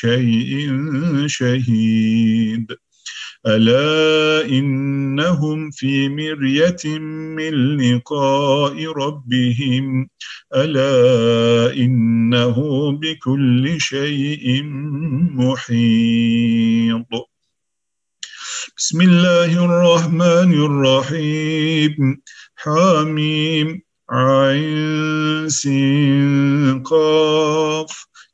شيء شهيد. ألا إنهم في مرية من لقاء ربهم. ألا إنه بكل شيء محيط. بسم الله الرحمن الرحيم. حاميم عين سين قاف.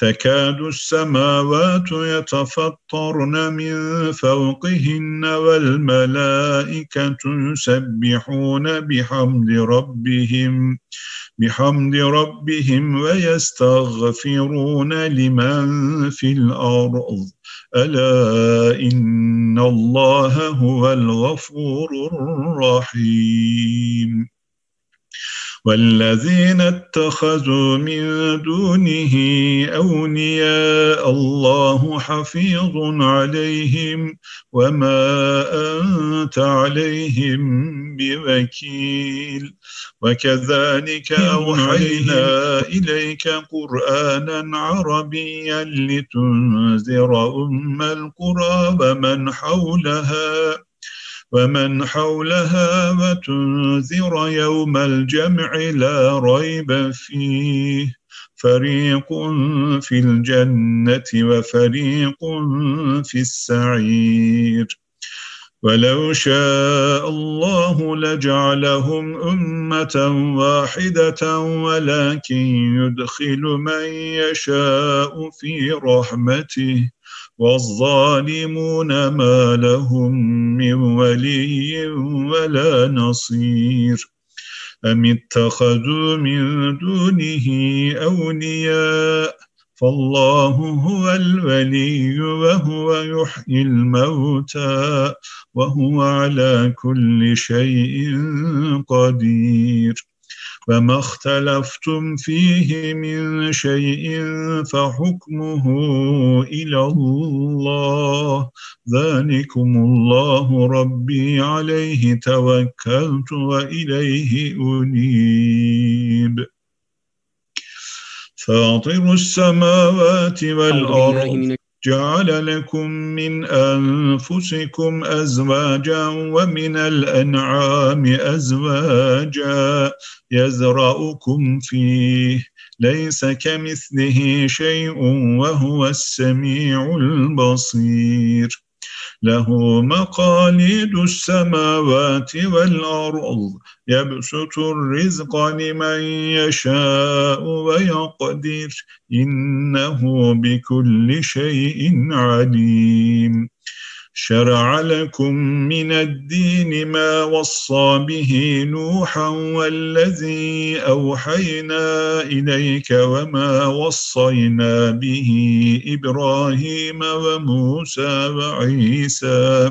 تكاد السماوات يتفطرن من فوقهن والملائكة يسبحون بحمد ربهم بحمد ربهم ويستغفرون لمن في الأرض. ألا إن الله هو الغفور الرحيم. والذين اتخذوا من دونه أولياء الله حفيظ عليهم وما أنت عليهم بوكيل. وكذلك أوحينا إليك قرآنا عربيا لتنذر أم القرى ومن حولها. ومن حولها وتنذر يوم الجمع لا ريب فيه. فريق في الجنة وفريق في السعير. ولو شاء الله لجعلهم أمة واحدة ولكن يدخل من يشاء في رحمته. والظالمون ما لهم من ولي ولا نصير. أم اتخذوا من دونه أولياء؟ فالله هو الولي وهو يحيي الموتى وهو على كل شيء قدير. فما اختلفتم فيه من شيء فحكمه إلى الله ذلكم الله ربي عليه توكلت وإليه أنيب. فاطر السماوات والأرض جعل لكم من أنفسكم أزواجا ومن الأنعام أزواجا يزرأكم فيه ليس كمثله شيء وهو السميع البصير. له مقاليد السماوات والأرض. يبسط الرزق لمن يشاء ويقدر. إنه بكل شيء عليم. شرع لكم من الدين ما وصى به نوحا والذي أوحينا إليك وما وصينا به إبراهيم وموسى وعيسى.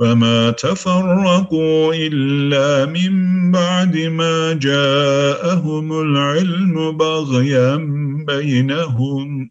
وما تفرقوا إلا من بعد ما جاءهم العلم بغيا بينهم.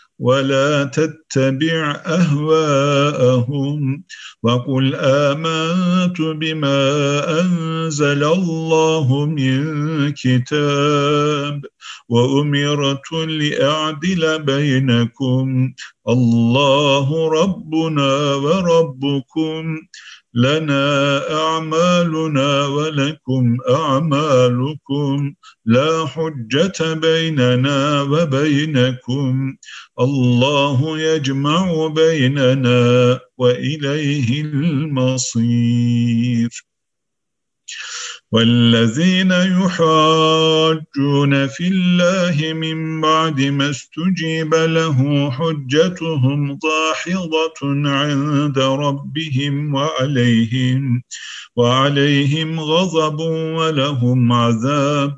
ولا تتبع أهواءهم وقل آمنت بما أنزل الله من كتاب وأمرت لأعدل بينكم. الله ربنا وربكم. لنا أعمالنا ولكم أعمالكم لا حجة بيننا وبينكم. الله يجمع بيننا وإليه المصير. والذين يحاجون في الله من بعد ما استجيب له حجتهم ضاحضة عند ربهم وعليهم وعليهم غضب ولهم عذاب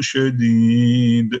شديد.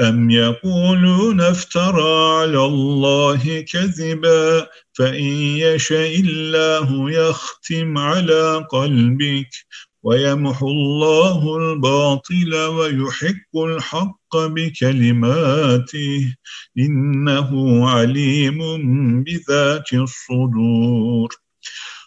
أم يقولون افترى على الله كذبا فإن يشاء الله يختم على قلبك ويمحو الله الباطل ويحق الحق بكلماته إنه عليم بذات الصدور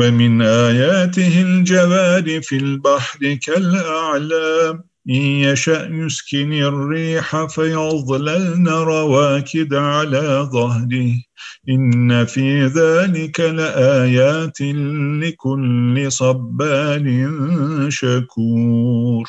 ومن آياته الجواد في البحر كالأعلام إن يشأ يسكن الريح فيظللن رواكد على ظهره. إن في ذلك لآيات لكل صبال شكور.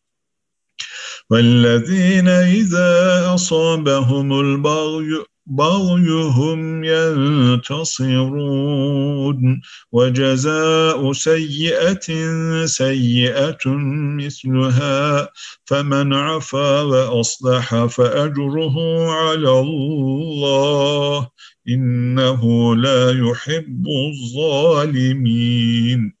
والذين إذا أصابهم البغي بغي هم ينتصرون. وجزاء سيئة سيئة مثلها فمن عفا وأصلح فأجره على الله إنه لا يحب الظالمين.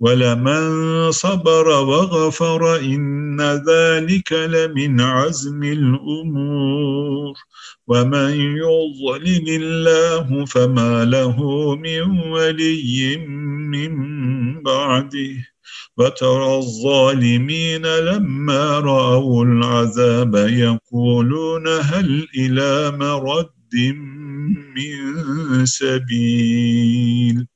ولمن صبر وغفر إن ذلك لمن عزم الأمور. ومن يضلل الله فما له من ولي من بعده. وترى الظالمين لما رأوا العذاب يقولون هل إلى مرد من سبيل.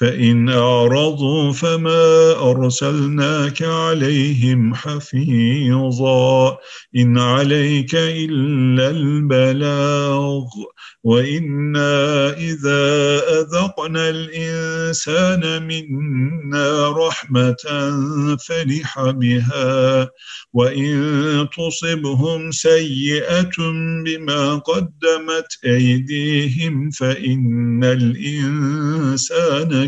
فإن أعرضوا فما أرسلناك عليهم حفيظا. إن عليك إلا البلاغ. وإنا إذا أذقنا الإنسان منا رحمة فرح بها. وإن تصبهم سيئة بما قدمت أيديهم فإن الإنسان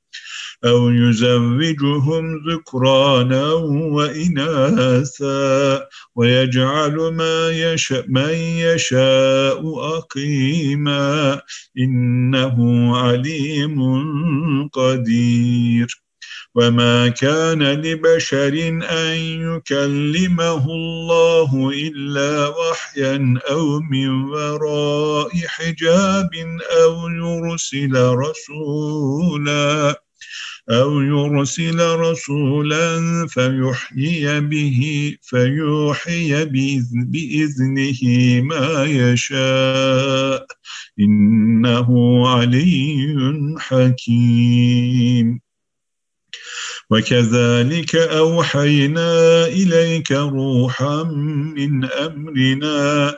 أو يزوجهم ذكرانا وإناثا ويجعل ما يشاء من يشاء أقيما. إنه عليم قدير. وما كان لبشر أن يكلمه الله إلا وحيا أو من وراء حجاب أو يرسل رسولا. أو يرسل رسولا فيحيي به فيوحي بإذنه ما يشاء. إنه علي حكيم. وكذلك أوحينا إليك روحا من أمرنا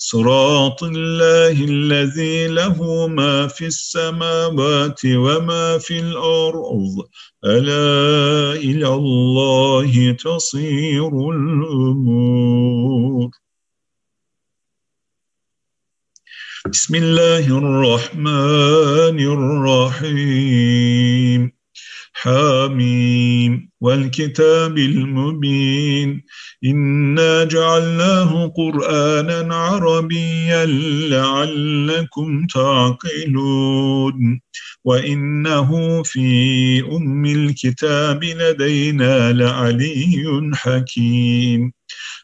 صراط الله الذي له ما في السماوات وما في الأرض. ألا إلى الله تصير الأمور. بسم الله الرحمن الرحيم. حاميم والكتاب المبين إنا جعلناه قرآنا عربيا لعلكم تعقلون وإنه في أم الكتاب لدينا لعلي حكيم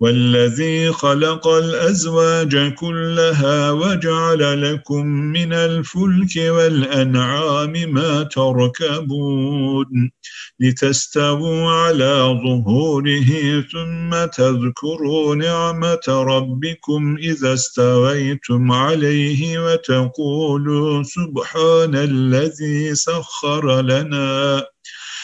والذي خلق الأزواج كلها وجعل لكم من الفلك والأنعام ما تركبون لتستووا على ظهوره ثم تذكروا نعمة ربكم إذا استويتم عليه وتقولوا سبحان الذي سخر لنا.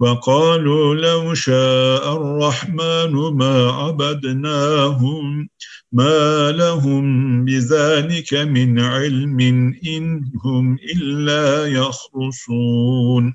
وقالوا لو شاء الرحمن ما عبدناهم ما لهم بذلك من علم إن هم إلا يخرصون.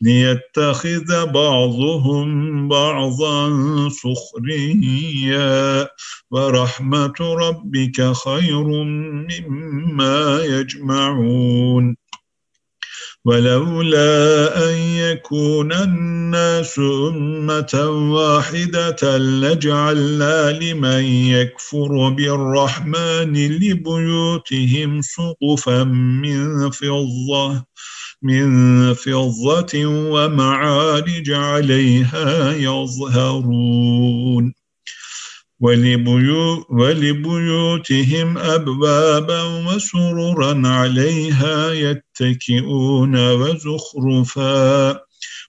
ليتخذ بعضهم بعضا سخريا. ورحمة ربك خير مما يجمعون. ولولا أن يكون الناس أمة واحدة لجعلنا لمن يكفر بالرحمن لبيوتهم سقفا من فضة. من فضة ومعارج عليها يظهرون. ولبيو ولبيوتهم أبوابا وسررا عليها يتكئون وزخرفا.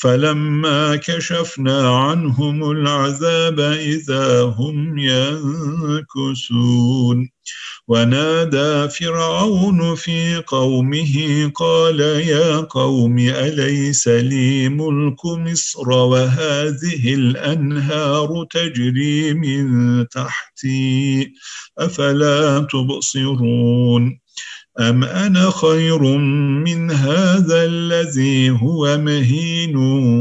فلما كشفنا عنهم العذاب إذا هم ينكسون ونادى فرعون في قومه قال يا قوم أليس لي ملك مصر وهذه الأنهار تجري من تحتي أفلا تبصرون؟ أم أنا خير من هذا الذي هو مهين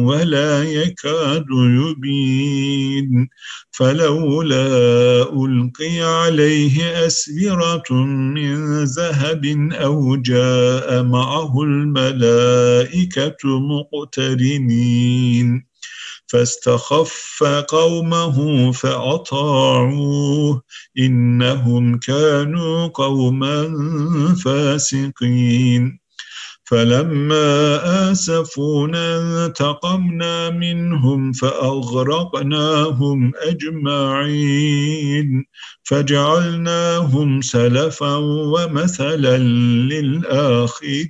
ولا يكاد يبين فلولا ألقي عليه أسبرة من ذهب أو جاء معه الملائكة مقترنين فاستخف قومه فأطاعوه إنهم كانوا قوما فاسقين. فلما آسفونا انتقمنا منهم فأغرقناهم أجمعين. فجعلناهم سلفا ومثلا للآخرين.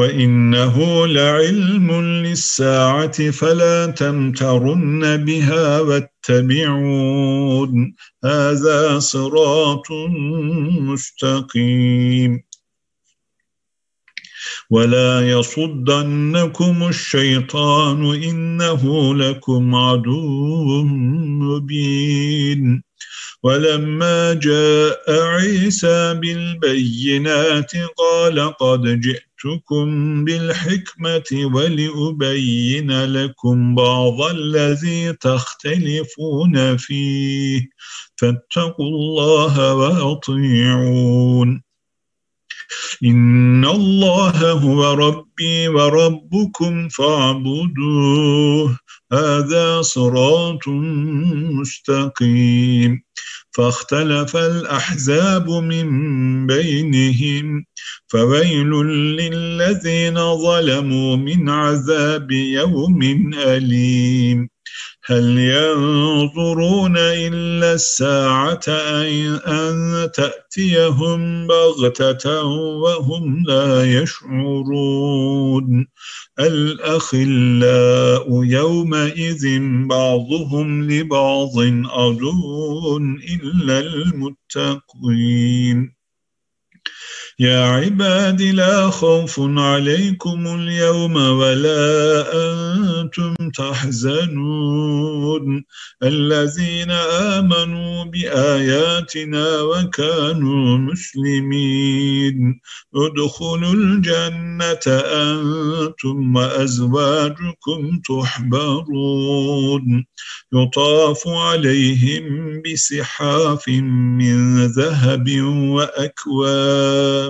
وإنه لعلم للساعة فلا تمترن بها واتبعون هذا صراط مستقيم ولا يصدنكم الشيطان إنه لكم عدو مبين ولما جاء عيسى بالبينات قال قد جئتكم بالحكمة ولأبين لكم بعض الذي تختلفون فيه. فاتقوا الله وأطيعون. إن الله هو ربي وربكم فاعبدوه. هذا صراط مستقيم. فاختلف الأحزاب من بينهم فويل للذين ظلموا من عذاب يوم أليم. هل ينظرون إلا الساعة أن تأتيهم بغتة وهم لا يشعرون؟ الأخلاء يومئذ بعضهم لبعض عدو إلا المتقين. يا عباد لا خوف عليكم اليوم ولا أنتم تحزنون. الذين آمنوا بآياتنا وكانوا مسلمين. ادخلوا الجنة أنتم وأزواجكم تحبرون. يطاف عليهم بسحاف من ذهب وأكواب.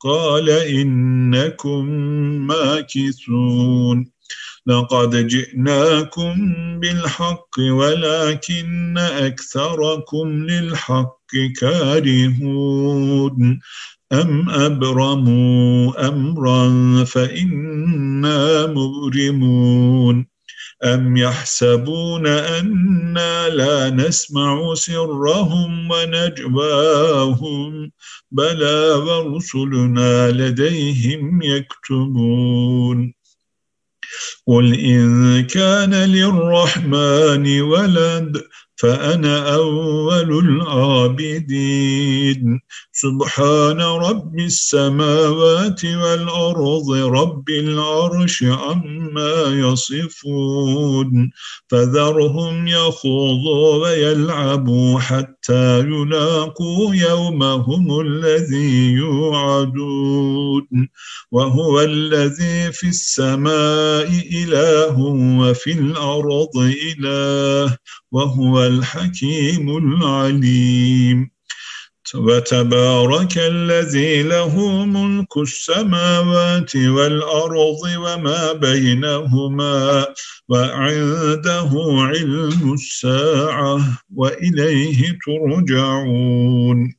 قال إنكم ماكثون. لقد جئناكم بالحق ولكن أكثركم للحق كارهون. أم أبرموا أمرا فإنا مبرمون. أم يحسبون أنا لا نسمع سرهم ونجواهم بلى ورسلنا لديهم يكتبون قل إن كان للرحمن ولد فأنا أول العابدين. سبحان رب السماوات والأرض رب العرش عما يصفون. فذرهم يخوضوا ويلعبوا حتى يلاقوا يومهم الذي يوعدون. وهو الذي في السماء إله وفي الأرض إله. وهو الحكيم العليم. وتبارك الذي له ملك السماوات والأرض وما بينهما وعنده علم الساعة وإليه ترجعون.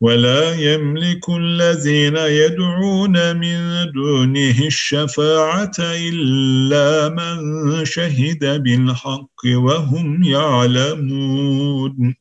ولا يملك الذين يدعون من دونه الشفاعة إلا من شهد بالحق وهم يعلمون.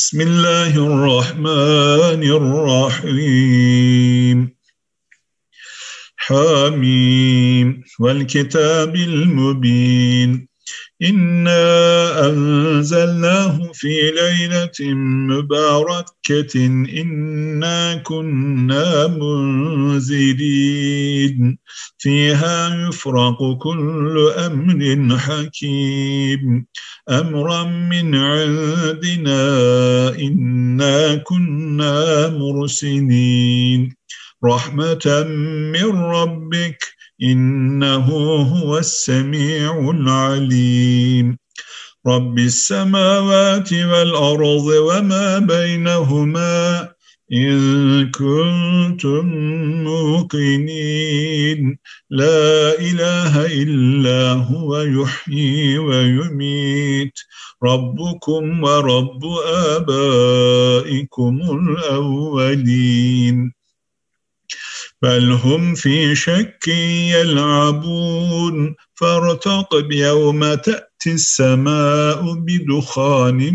بسم الله الرحمن الرحيم حميم والكتاب المبين إنا أنزلناه في ليلة مباركة إنا كنا منزلين فيها يفرق كل أمر حكيم أمرا من عندنا إنا كنا مرسلين رحمة من ربك إنه هو السميع العليم. رب السماوات والأرض وما بينهما إن كنتم موقنين. لا إله إلا هو يحيي ويميت. ربكم ورب آبائكم الأولين. بل هم في شك يلعبون. فارتقب يوم تأتي السماء بدخان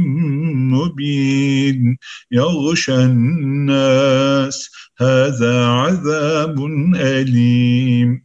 مبين. يغشى الناس هذا عذاب أليم.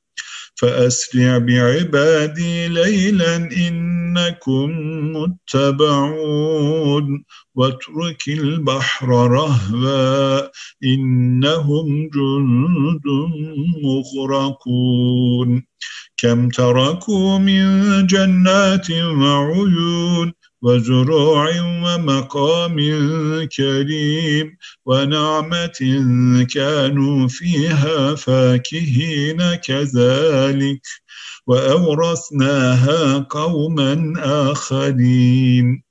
فأسرع بعبادي ليلا إنكم متبعون. واترك البحر رهبا إنهم جند مغرقون. كم تركوا من جنات وعيون وزروع ومقام كريم ونعمة كانوا فيها فاكهين كذلك وأورثناها قوما آخرين.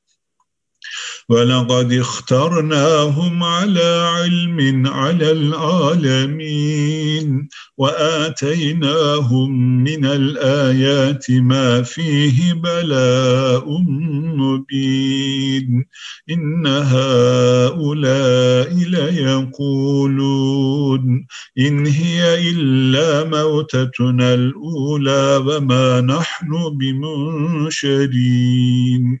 ولقد اخترناهم على علم على العالمين وآتيناهم من الآيات ما فيه بلاء مبين إن هؤلاء ليقولون إن هي إلا موتتنا الأولى وما نحن بمنشرين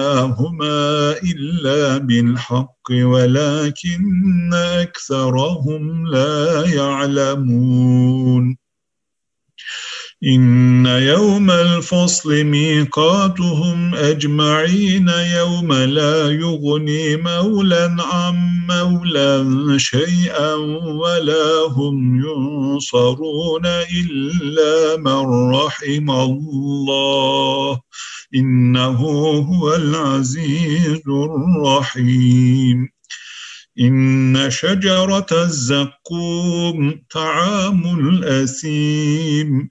خلقناهما إلا بالحق ولكن أكثرهم لا يعلمون إن يوم الفصل ميقاتهم أجمعين يوم لا يغني مولا عن مولا شيئا ولا هم ينصرون إلا من رحم الله إنه هو العزيز الرحيم. إن شجرة الزقوم طعام الأثيم.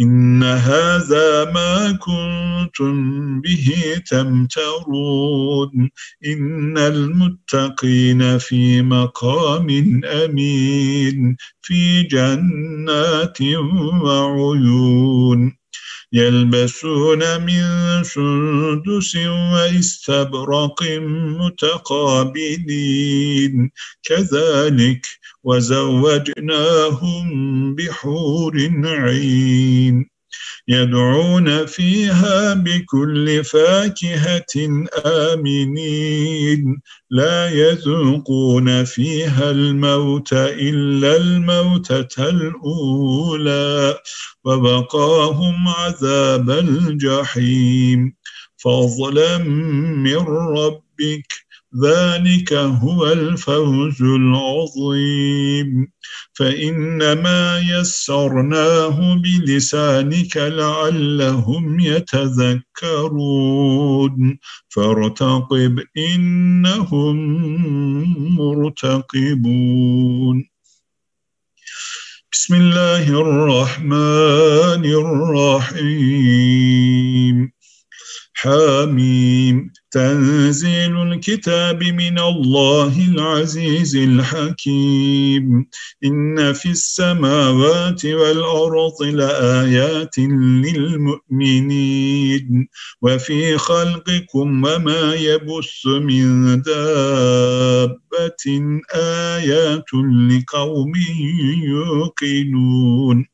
إن هذا ما كنتم به تمترون إن المتقين في مقام أمين في جنات وعيون يلبسون من سندس واستبرق متقابلين. كذلك وزوجناهم بحور عين. يدعون فيها بكل فاكهة آمنين. لا يذوقون فيها الموت إلا الموتة الأولى وبقاهم عذاب الجحيم. فضلا من ربك ذلك هو الفوز العظيم. فإنما يسرناه بلسانك لعلهم يتذكرون. فارتقب إنهم مرتقبون. بسم الله الرحمن الرحيم. حميم. تنزيل الكتاب من الله العزيز الحكيم. إن في السماوات والأرض لآيات للمؤمنين. وفي خلقكم وما يبث من دابة آيات لقوم يوقنون.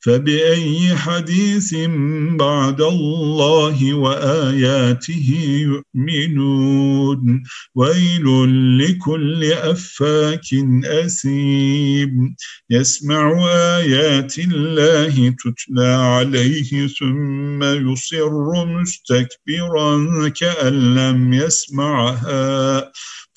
فبأي حديث بعد الله وآياته يؤمنون؟ ويل لكل أفاك أثيم. يسمع آيات الله تتلى عليه ثم يصر مستكبرا كأن لم يسمعها.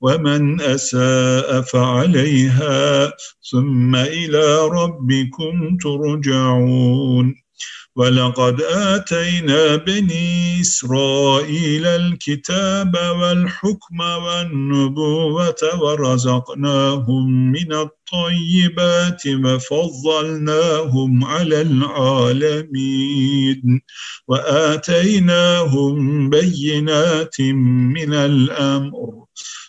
ومن أساء فعليها ثم إلى ربكم ترجعون. ولقد آتينا بني إسرائيل الكتاب والحكم والنبوة ورزقناهم من الطيبات وفضلناهم على العالمين. وآتيناهم بينات من الأمر.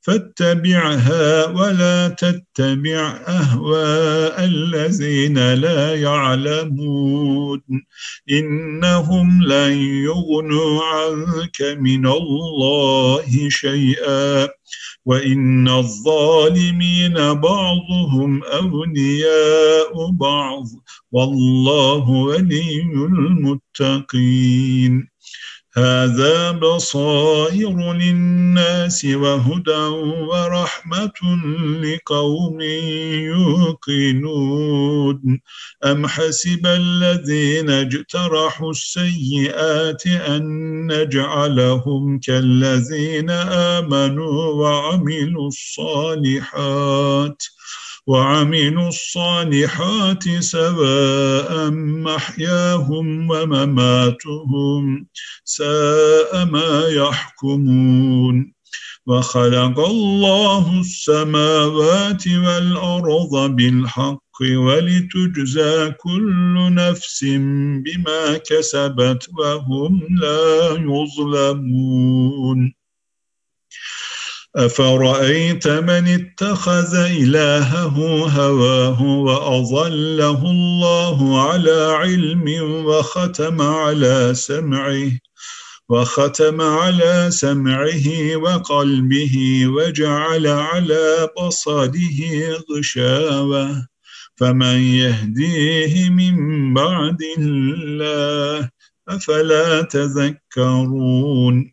فاتبعها ولا تتبع أهواء الذين لا يعلمون. إنهم لن يغنوا عنك من الله شيئا. وإن الظالمين بعضهم أولياء بعض. والله ولي المتقين. هذا بصائر للناس وهدى ورحمة لقوم يوقنون. أم حسب الذين اجترحوا السيئات أن نجعلهم كالذين آمنوا وعملوا الصالحات ۖ؟ وعملوا الصالحات سواء محياهم ومماتهم ساء ما يحكمون. وخلق الله السماوات والأرض بالحق ولتجزى كل نفس بما كسبت وهم لا يظلمون. أفرأيت من اتخذ إلهه هواه وأضله الله على علم وختم على سمعه وختم على سمعه وقلبه وجعل على بصره غشاوة فمن يهديه من بعد الله أفلا تذكرون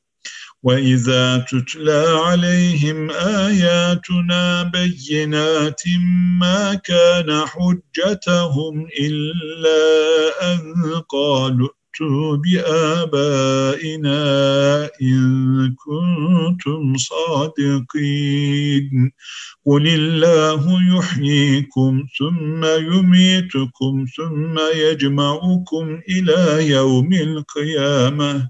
وإذا تتلى عليهم آياتنا بينات ما كان حجتهم إلا أن قالوا ائتوا بآبائنا إن كنتم صادقين. قل الله يحييكم ثم يميتكم ثم يجمعكم إلى يوم القيامة.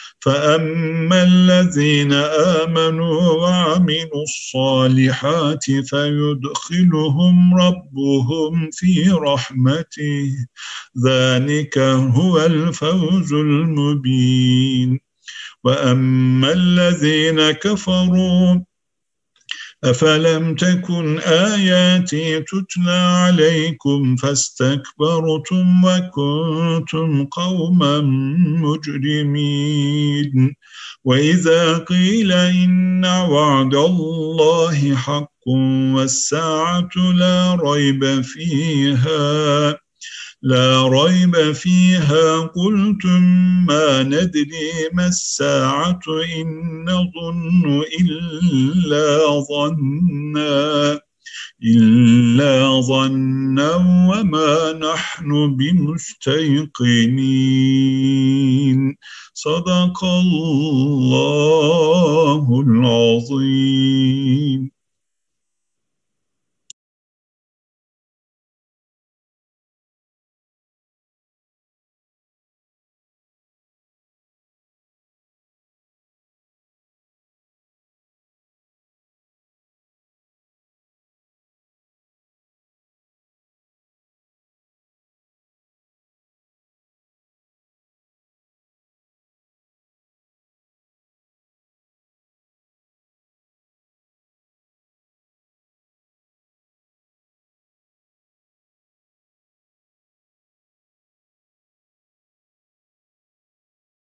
فأما الذين آمنوا وعملوا الصالحات فيدخلهم ربهم في رحمته ذلك هو الفوز المبين. وأما الذين كفروا أفلم تكن آياتي تتلى عليكم فاستكبرتم وكنتم قوما مجرمين وإذا قيل إن وعد الله حق والساعة لا ريب فيها لا ريب فيها قلتم ما ندري ما الساعة إن نظن إلا ظنا إلا ظنا وما نحن بمستيقنين. صدق الله العظيم.